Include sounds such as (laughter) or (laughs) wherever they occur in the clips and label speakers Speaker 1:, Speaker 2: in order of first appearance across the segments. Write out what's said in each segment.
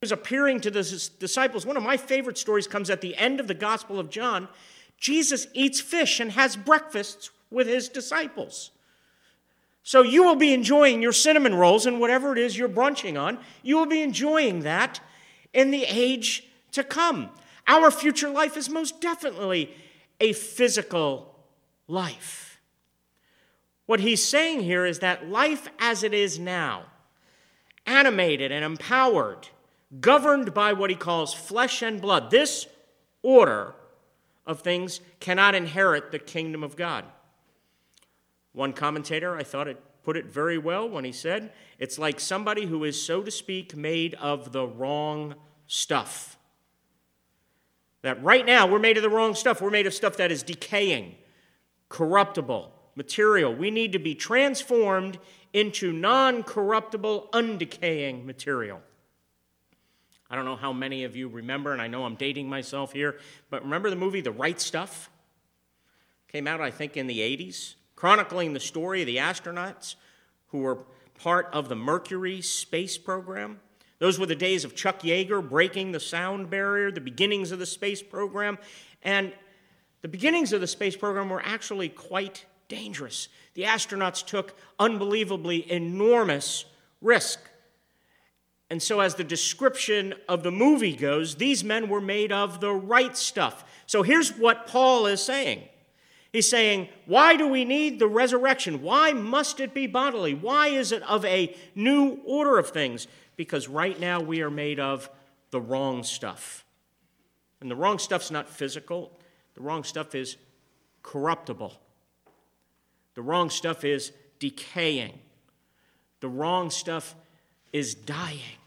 Speaker 1: was appearing to the disciples. One of my favorite stories comes at the end of the Gospel of John. Jesus eats fish and has breakfasts with his disciples. So you will be enjoying your cinnamon rolls and whatever it is you're brunching on. You will be enjoying that in the age to come. Our future life is most definitely a physical life. What he's saying here is that life as it is now, animated and empowered, governed by what he calls flesh and blood, this order of things cannot inherit the kingdom of God. One commentator, I thought it put it very well when he said, It's like somebody who is, so to speak, made of the wrong stuff. That right now we're made of the wrong stuff. We're made of stuff that is decaying, corruptible, material. We need to be transformed into non corruptible, undecaying material. I don't know how many of you remember, and I know I'm dating myself here, but remember the movie The Right Stuff? Came out, I think, in the 80s, chronicling the story of the astronauts who were part of the Mercury space program. Those were the days of Chuck Yeager breaking the sound barrier, the beginnings of the space program. And the beginnings of the space program were actually quite dangerous. The astronauts took unbelievably enormous risk. And so, as the description of the movie goes, these men were made of the right stuff. So, here's what Paul is saying He's saying, Why do we need the resurrection? Why must it be bodily? Why is it of a new order of things? because right now we are made of the wrong stuff. And the wrong stuff's not physical, the wrong stuff is corruptible. The wrong stuff is decaying. The wrong stuff is dying.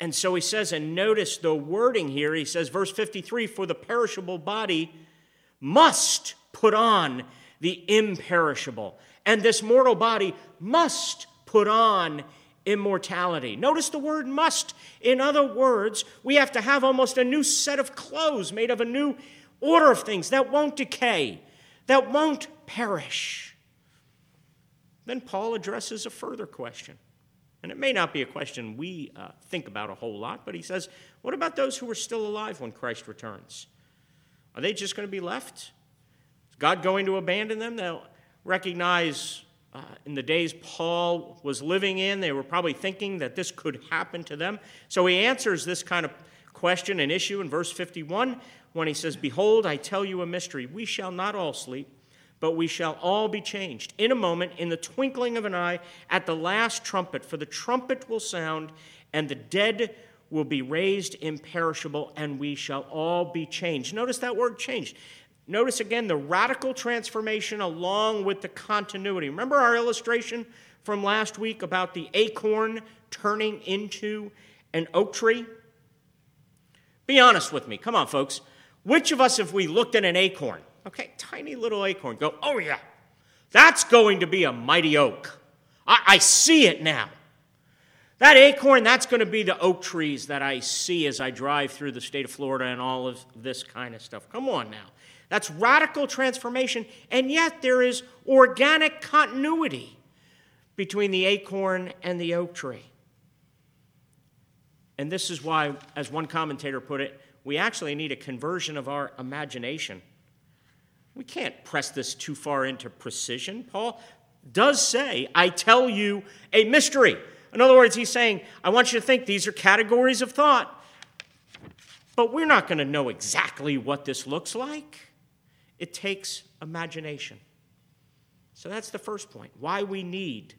Speaker 1: And so he says, and notice the wording here. He says, verse 53 For the perishable body must put on the imperishable, and this mortal body must put on immortality. Notice the word must. In other words, we have to have almost a new set of clothes made of a new order of things that won't decay, that won't perish. Then Paul addresses a further question. And it may not be a question we uh, think about a whole lot, but he says, What about those who are still alive when Christ returns? Are they just going to be left? Is God going to abandon them? They'll recognize uh, in the days Paul was living in, they were probably thinking that this could happen to them. So he answers this kind of question and issue in verse 51 when he says, Behold, I tell you a mystery. We shall not all sleep, but we shall all be changed in a moment, in the twinkling of an eye, at the last trumpet. For the trumpet will sound, and the dead will be raised imperishable, and we shall all be changed. Notice that word changed. Notice again the radical transformation along with the continuity. Remember our illustration from last week about the acorn turning into an oak tree? Be honest with me. Come on, folks. Which of us, if we looked at an acorn, okay, tiny little acorn, go, oh yeah, that's going to be a mighty oak. I, I see it now. That acorn, that's going to be the oak trees that I see as I drive through the state of Florida and all of this kind of stuff. Come on now. That's radical transformation, and yet there is organic continuity between the acorn and the oak tree. And this is why, as one commentator put it, we actually need a conversion of our imagination. We can't press this too far into precision. Paul does say, I tell you a mystery. In other words, he's saying, I want you to think these are categories of thought, but we're not going to know exactly what this looks like. It takes imagination. So that's the first point why we need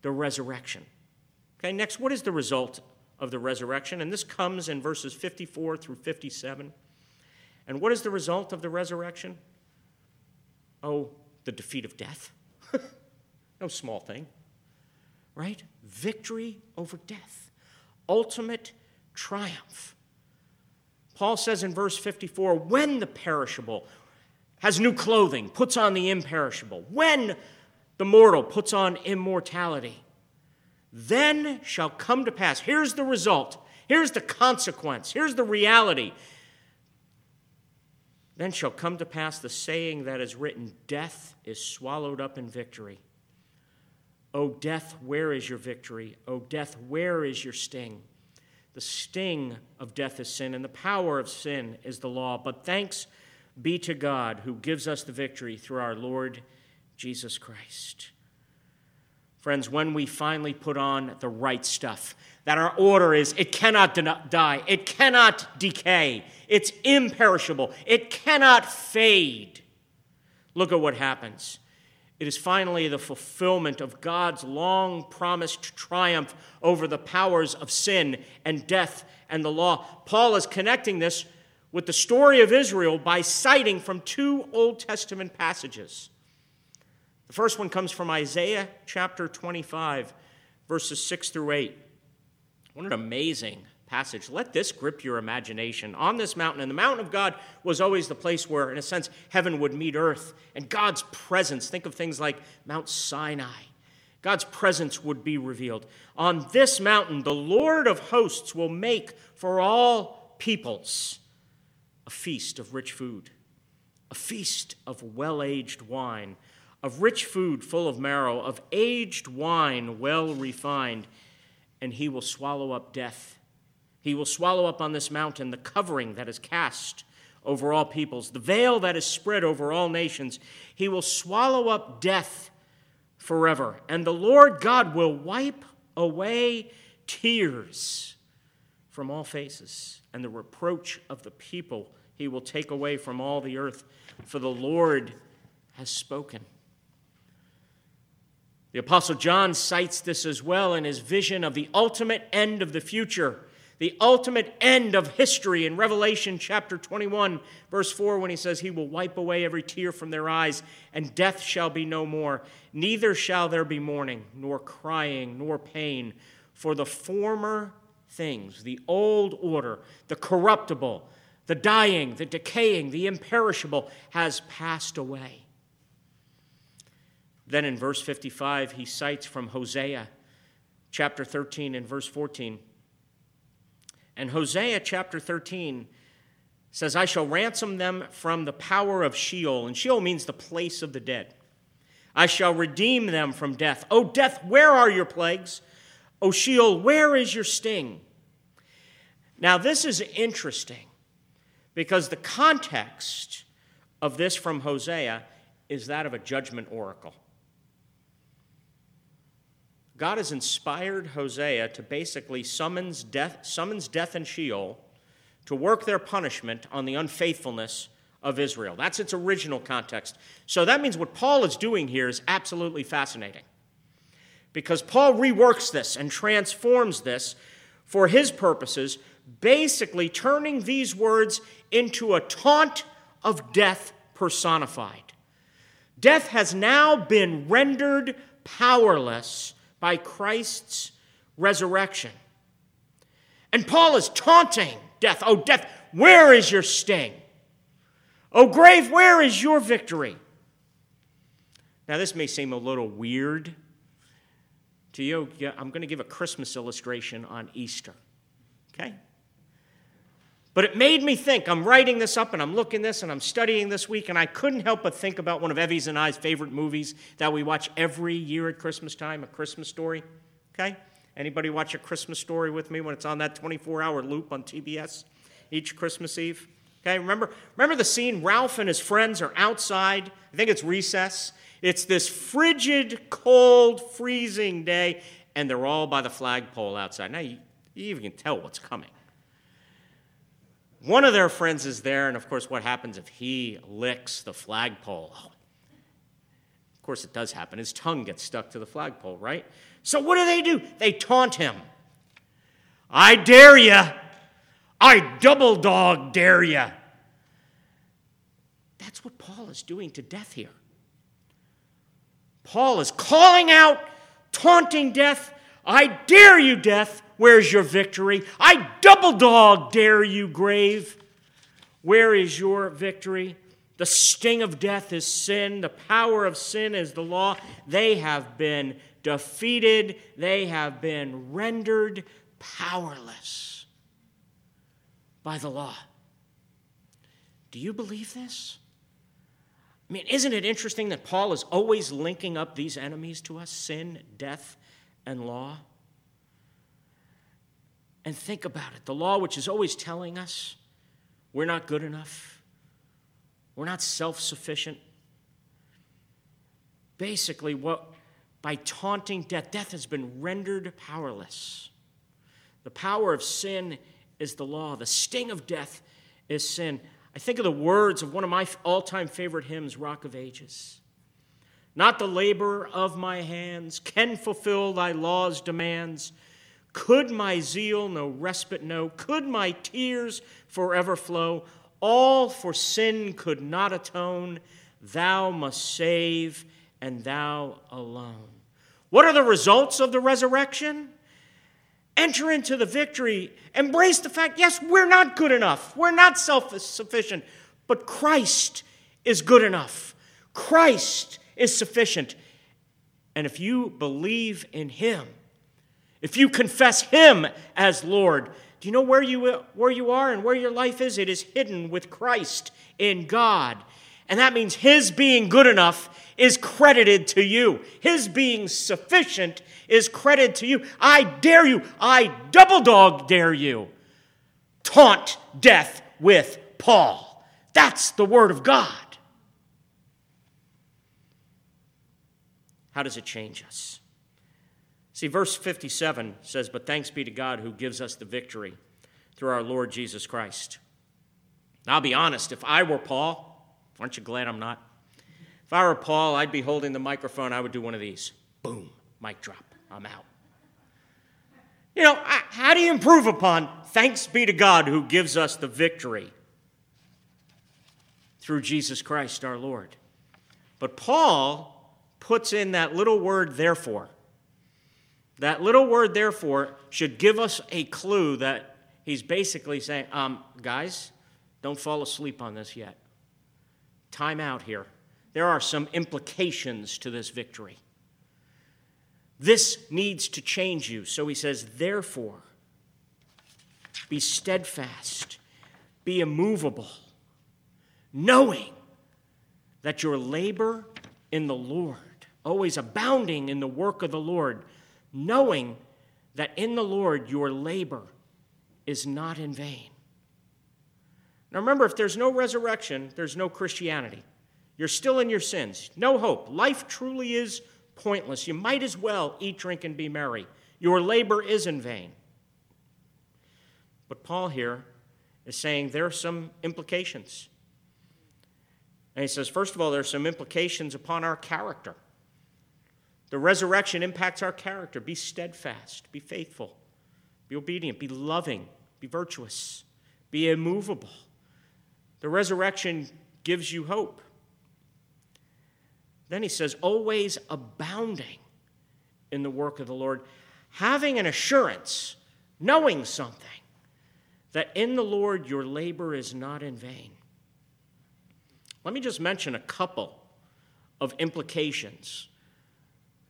Speaker 1: the resurrection. Okay, next, what is the result of the resurrection? And this comes in verses 54 through 57. And what is the result of the resurrection? Oh, the defeat of death. (laughs) no small thing, right? Victory over death, ultimate triumph. Paul says in verse 54 when the perishable, has new clothing, puts on the imperishable. When the mortal puts on immortality, then shall come to pass. Here's the result. Here's the consequence. Here's the reality. Then shall come to pass the saying that is written Death is swallowed up in victory. O death, where is your victory? O death, where is your sting? The sting of death is sin, and the power of sin is the law. But thanks be to God who gives us the victory through our Lord Jesus Christ. Friends, when we finally put on the right stuff, that our order is it cannot die, it cannot decay, it's imperishable, it cannot fade. Look at what happens. It is finally the fulfillment of God's long promised triumph over the powers of sin and death and the law. Paul is connecting this with the story of Israel by citing from two Old Testament passages. The first one comes from Isaiah chapter 25, verses 6 through 8. What an amazing passage. Let this grip your imagination. On this mountain, and the mountain of God was always the place where, in a sense, heaven would meet earth, and God's presence, think of things like Mount Sinai. God's presence would be revealed. On this mountain, the Lord of hosts will make for all peoples a feast of rich food, a feast of well aged wine of rich food full of marrow, of aged wine well refined, and he will swallow up death. He will swallow up on this mountain the covering that is cast over all peoples, the veil that is spread over all nations. He will swallow up death forever, and the Lord God will wipe away tears from all faces, and the reproach of the people he will take away from all the earth, for the Lord has spoken. The Apostle John cites this as well in his vision of the ultimate end of the future, the ultimate end of history in Revelation chapter 21, verse 4, when he says, He will wipe away every tear from their eyes, and death shall be no more. Neither shall there be mourning, nor crying, nor pain, for the former things, the old order, the corruptible, the dying, the decaying, the imperishable, has passed away. Then in verse 55, he cites from Hosea chapter 13 and verse 14. And Hosea chapter 13 says, I shall ransom them from the power of Sheol. And Sheol means the place of the dead. I shall redeem them from death. O death, where are your plagues? O Sheol, where is your sting? Now, this is interesting because the context of this from Hosea is that of a judgment oracle. God has inspired Hosea to basically summons death, summons death and Sheol to work their punishment on the unfaithfulness of Israel. That's its original context. So that means what Paul is doing here is absolutely fascinating. Because Paul reworks this and transforms this for his purposes, basically turning these words into a taunt of death personified. Death has now been rendered powerless by Christ's resurrection. And Paul is taunting death. Oh, death, where is your sting? Oh, grave, where is your victory? Now, this may seem a little weird to you. I'm going to give a Christmas illustration on Easter. Okay? But it made me think. I'm writing this up and I'm looking this and I'm studying this week, and I couldn't help but think about one of Evie's and I's favorite movies that we watch every year at Christmas time, A Christmas Story. Okay? Anybody watch A Christmas Story with me when it's on that 24 hour loop on TBS each Christmas Eve? Okay, remember, remember the scene? Ralph and his friends are outside. I think it's recess. It's this frigid, cold, freezing day, and they're all by the flagpole outside. Now, you, you even can tell what's coming. One of their friends is there, and of course, what happens if he licks the flagpole? Oh, of course, it does happen. His tongue gets stuck to the flagpole, right? So, what do they do? They taunt him. I dare you. I double dog dare you. That's what Paul is doing to death here. Paul is calling out, taunting death. I dare you, death. Where's your victory? I double dog dare you, grave. Where is your victory? The sting of death is sin. The power of sin is the law. They have been defeated. They have been rendered powerless by the law. Do you believe this? I mean, isn't it interesting that Paul is always linking up these enemies to us sin, death, and law? And think about it. The law, which is always telling us we're not good enough, we're not self sufficient. Basically, what by taunting death, death has been rendered powerless. The power of sin is the law, the sting of death is sin. I think of the words of one of my all time favorite hymns, Rock of Ages. Not the labor of my hands can fulfill thy law's demands. Could my zeal no respite know? Could my tears forever flow? All for sin could not atone. Thou must save, and thou alone. What are the results of the resurrection? Enter into the victory. Embrace the fact yes, we're not good enough. We're not self sufficient. But Christ is good enough. Christ is sufficient. And if you believe in Him, if you confess Him as Lord, do you know where you, where you are and where your life is? It is hidden with Christ in God. And that means His being good enough is credited to you. His being sufficient is credited to you. I dare you, I double dog dare you. Taunt death with Paul. That's the Word of God. How does it change us? See, verse 57 says, But thanks be to God who gives us the victory through our Lord Jesus Christ. Now, I'll be honest, if I were Paul, aren't you glad I'm not? If I were Paul, I'd be holding the microphone, I would do one of these. Boom, mic drop, I'm out. You know, how do you improve upon thanks be to God who gives us the victory through Jesus Christ our Lord? But Paul puts in that little word, therefore. That little word, therefore, should give us a clue that he's basically saying, um, guys, don't fall asleep on this yet. Time out here. There are some implications to this victory. This needs to change you. So he says, therefore, be steadfast, be immovable, knowing that your labor in the Lord always abounding in the work of the Lord, knowing that in the Lord your labor is not in vain. Now remember, if there's no resurrection, there's no Christianity. You're still in your sins. No hope. Life truly is pointless. You might as well eat, drink, and be merry. Your labor is in vain. But Paul here is saying there are some implications. And he says, first of all, there are some implications upon our character. The resurrection impacts our character. Be steadfast, be faithful, be obedient, be loving, be virtuous, be immovable. The resurrection gives you hope. Then he says, always abounding in the work of the Lord, having an assurance, knowing something, that in the Lord your labor is not in vain. Let me just mention a couple of implications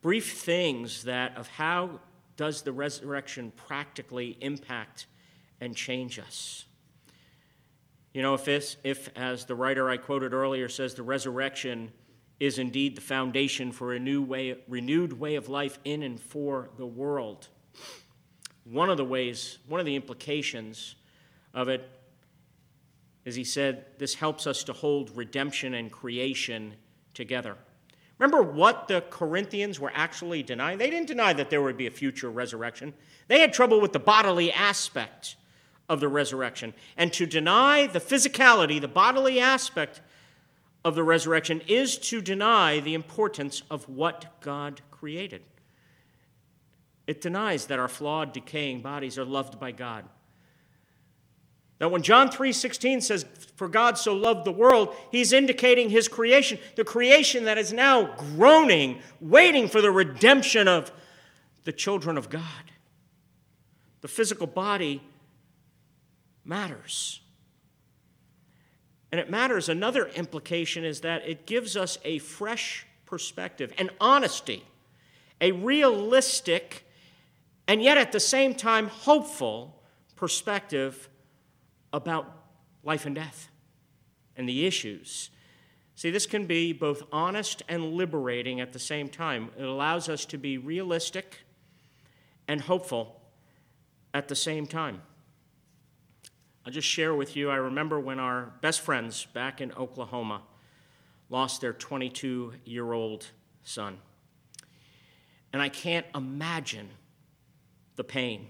Speaker 1: brief things that of how does the resurrection practically impact and change us. You know, if, this, if, as the writer I quoted earlier says, the resurrection is indeed the foundation for a new way, renewed way of life in and for the world. One of the ways, one of the implications of it, as he said, this helps us to hold redemption and creation together. Remember what the Corinthians were actually denying? They didn't deny that there would be a future resurrection. They had trouble with the bodily aspect of the resurrection. And to deny the physicality, the bodily aspect of the resurrection, is to deny the importance of what God created. It denies that our flawed, decaying bodies are loved by God. Now, when John 3:16 says, "For God so loved the world," he's indicating his creation, the creation that is now groaning, waiting for the redemption of the children of God. The physical body matters. And it matters. Another implication is that it gives us a fresh perspective, an honesty, a realistic, and yet at the same time hopeful perspective about life and death and the issues. See, this can be both honest and liberating at the same time. It allows us to be realistic and hopeful at the same time. I'll just share with you I remember when our best friends back in Oklahoma lost their 22 year old son. And I can't imagine the pain,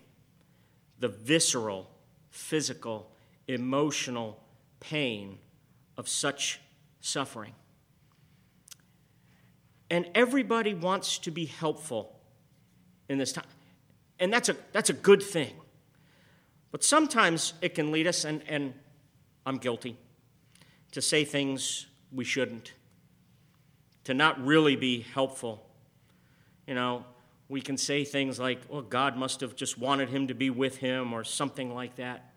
Speaker 1: the visceral, physical, emotional pain of such suffering. And everybody wants to be helpful in this time. And that's a, that's a good thing. But sometimes it can lead us, and, and I'm guilty, to say things we shouldn't, to not really be helpful. You know, we can say things like, well, God must have just wanted him to be with him, or something like that.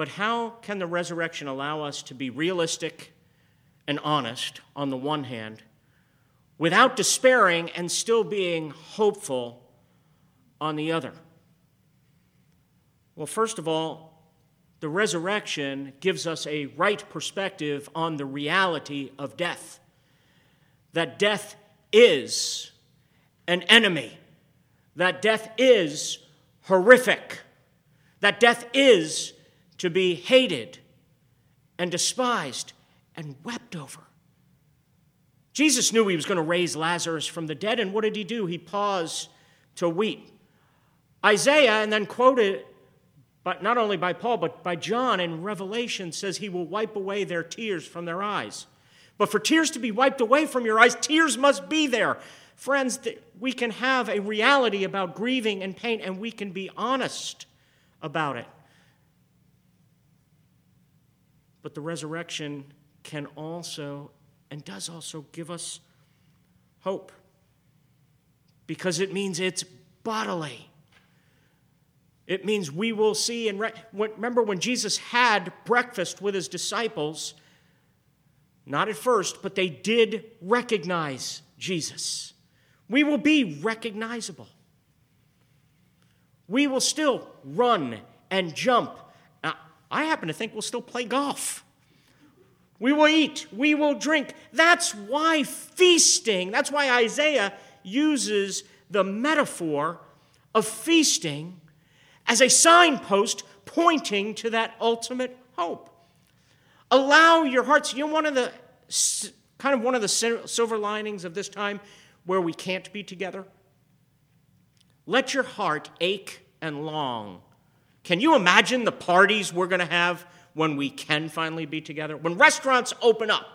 Speaker 1: But how can the resurrection allow us to be realistic and honest on the one hand, without despairing and still being hopeful on the other? Well, first of all, the resurrection gives us a right perspective on the reality of death. That death is an enemy, that death is horrific, that death is to be hated and despised and wept over. Jesus knew he was going to raise Lazarus from the dead, and what did he do? He paused to weep. Isaiah, and then quoted, but not only by Paul, but by John in Revelation, says he will wipe away their tears from their eyes. But for tears to be wiped away from your eyes, tears must be there. Friends, we can have a reality about grieving and pain, and we can be honest about it. But the resurrection can also and does also give us hope because it means it's bodily. It means we will see and re- remember when Jesus had breakfast with his disciples, not at first, but they did recognize Jesus. We will be recognizable. We will still run and jump. I happen to think we'll still play golf. We will eat, we will drink. That's why feasting, that's why Isaiah uses the metaphor of feasting as a signpost pointing to that ultimate hope. Allow your hearts, you know, one of the kind of one of the silver linings of this time where we can't be together? Let your heart ache and long. Can you imagine the parties we're going to have when we can finally be together. When restaurants open up,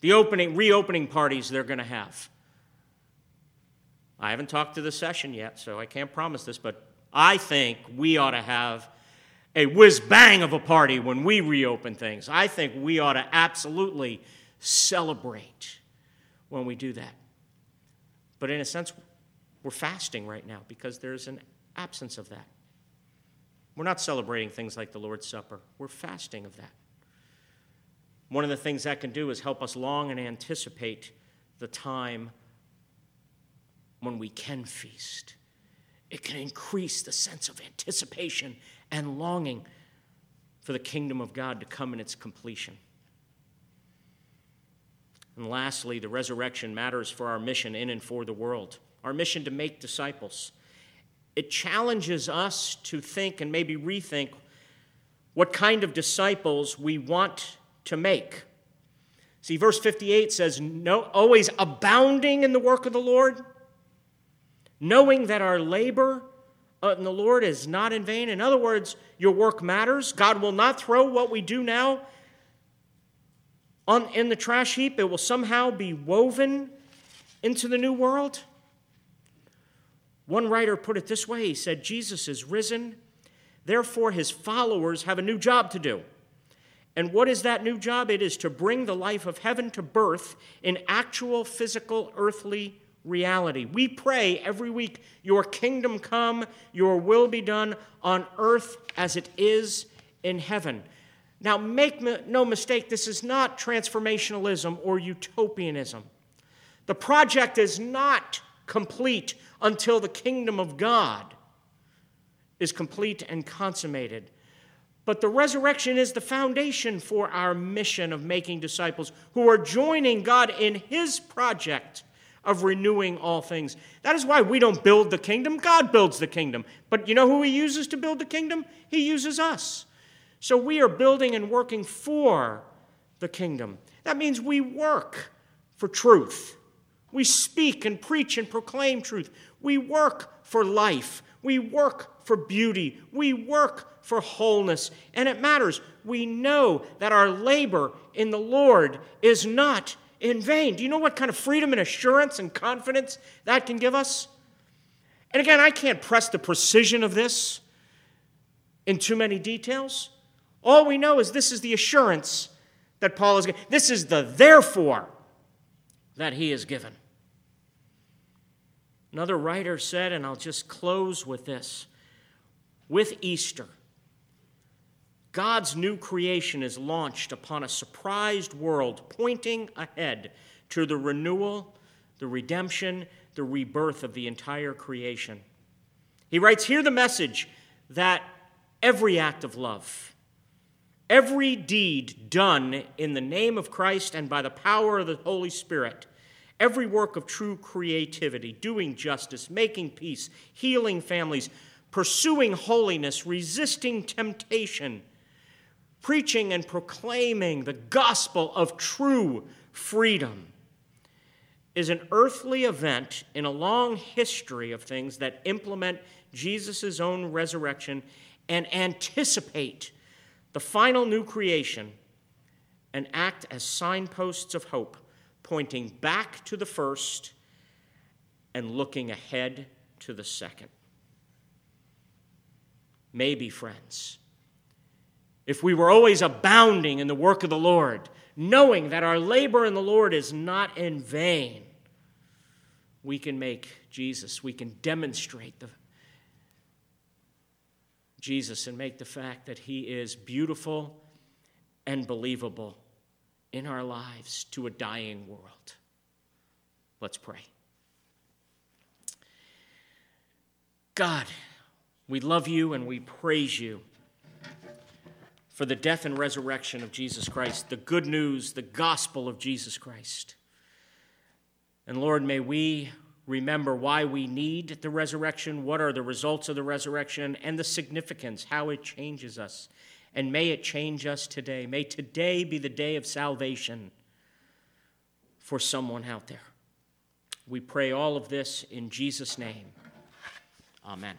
Speaker 1: the opening, reopening parties they're going to have. I haven't talked to the session yet, so I can't promise this, but I think we ought to have a whiz bang of a party when we reopen things. I think we ought to absolutely celebrate when we do that. But in a sense, we're fasting right now because there's an absence of that. We're not celebrating things like the Lord's Supper, we're fasting of that. One of the things that can do is help us long and anticipate the time when we can feast. It can increase the sense of anticipation and longing for the kingdom of God to come in its completion. And lastly, the resurrection matters for our mission in and for the world, our mission to make disciples it challenges us to think and maybe rethink what kind of disciples we want to make. See, verse 58 says, no, always abounding in the work of the Lord, knowing that our labor in the Lord is not in vain. In other words, your work matters. God will not throw what we do now on, in the trash heap, it will somehow be woven into the new world. One writer put it this way he said, Jesus is risen, therefore his followers have a new job to do. And what is that new job? It is to bring the life of heaven to birth in actual physical earthly reality. We pray every week, Your kingdom come, Your will be done on earth as it is in heaven. Now, make no mistake, this is not transformationalism or utopianism. The project is not complete until the kingdom of God is complete and consummated. But the resurrection is the foundation for our mission of making disciples who are joining God in His project of renewing all things. That is why we don't build the kingdom, God builds the kingdom. But you know who He uses to build the kingdom? He uses us. So we are building and working for the kingdom. That means we work for truth. We speak and preach and proclaim truth. We work for life. We work for beauty. We work for wholeness. And it matters. We know that our labor in the Lord is not in vain. Do you know what kind of freedom and assurance and confidence that can give us? And again, I can't press the precision of this in too many details. All we know is this is the assurance that Paul is given. This is the therefore that he is given. Another writer said, and I'll just close with this with Easter, God's new creation is launched upon a surprised world, pointing ahead to the renewal, the redemption, the rebirth of the entire creation. He writes Hear the message that every act of love, every deed done in the name of Christ and by the power of the Holy Spirit, every work of true creativity, doing justice, making peace, healing families, pursuing holiness, resisting temptation, preaching and proclaiming the gospel of true freedom is an earthly event in a long history of things that implement Jesus' own resurrection and anticipate the final new creation and act as signposts of hope, pointing back to the first and looking ahead to the second. Maybe, friends if we were always abounding in the work of the Lord, knowing that our labor in the Lord is not in vain, we can make Jesus, we can demonstrate the Jesus and make the fact that he is beautiful and believable in our lives to a dying world. Let's pray. God, we love you and we praise you for the death and resurrection of Jesus Christ, the good news, the gospel of Jesus Christ. And Lord, may we remember why we need the resurrection, what are the results of the resurrection, and the significance, how it changes us. And may it change us today. May today be the day of salvation for someone out there. We pray all of this in Jesus' name. Amen.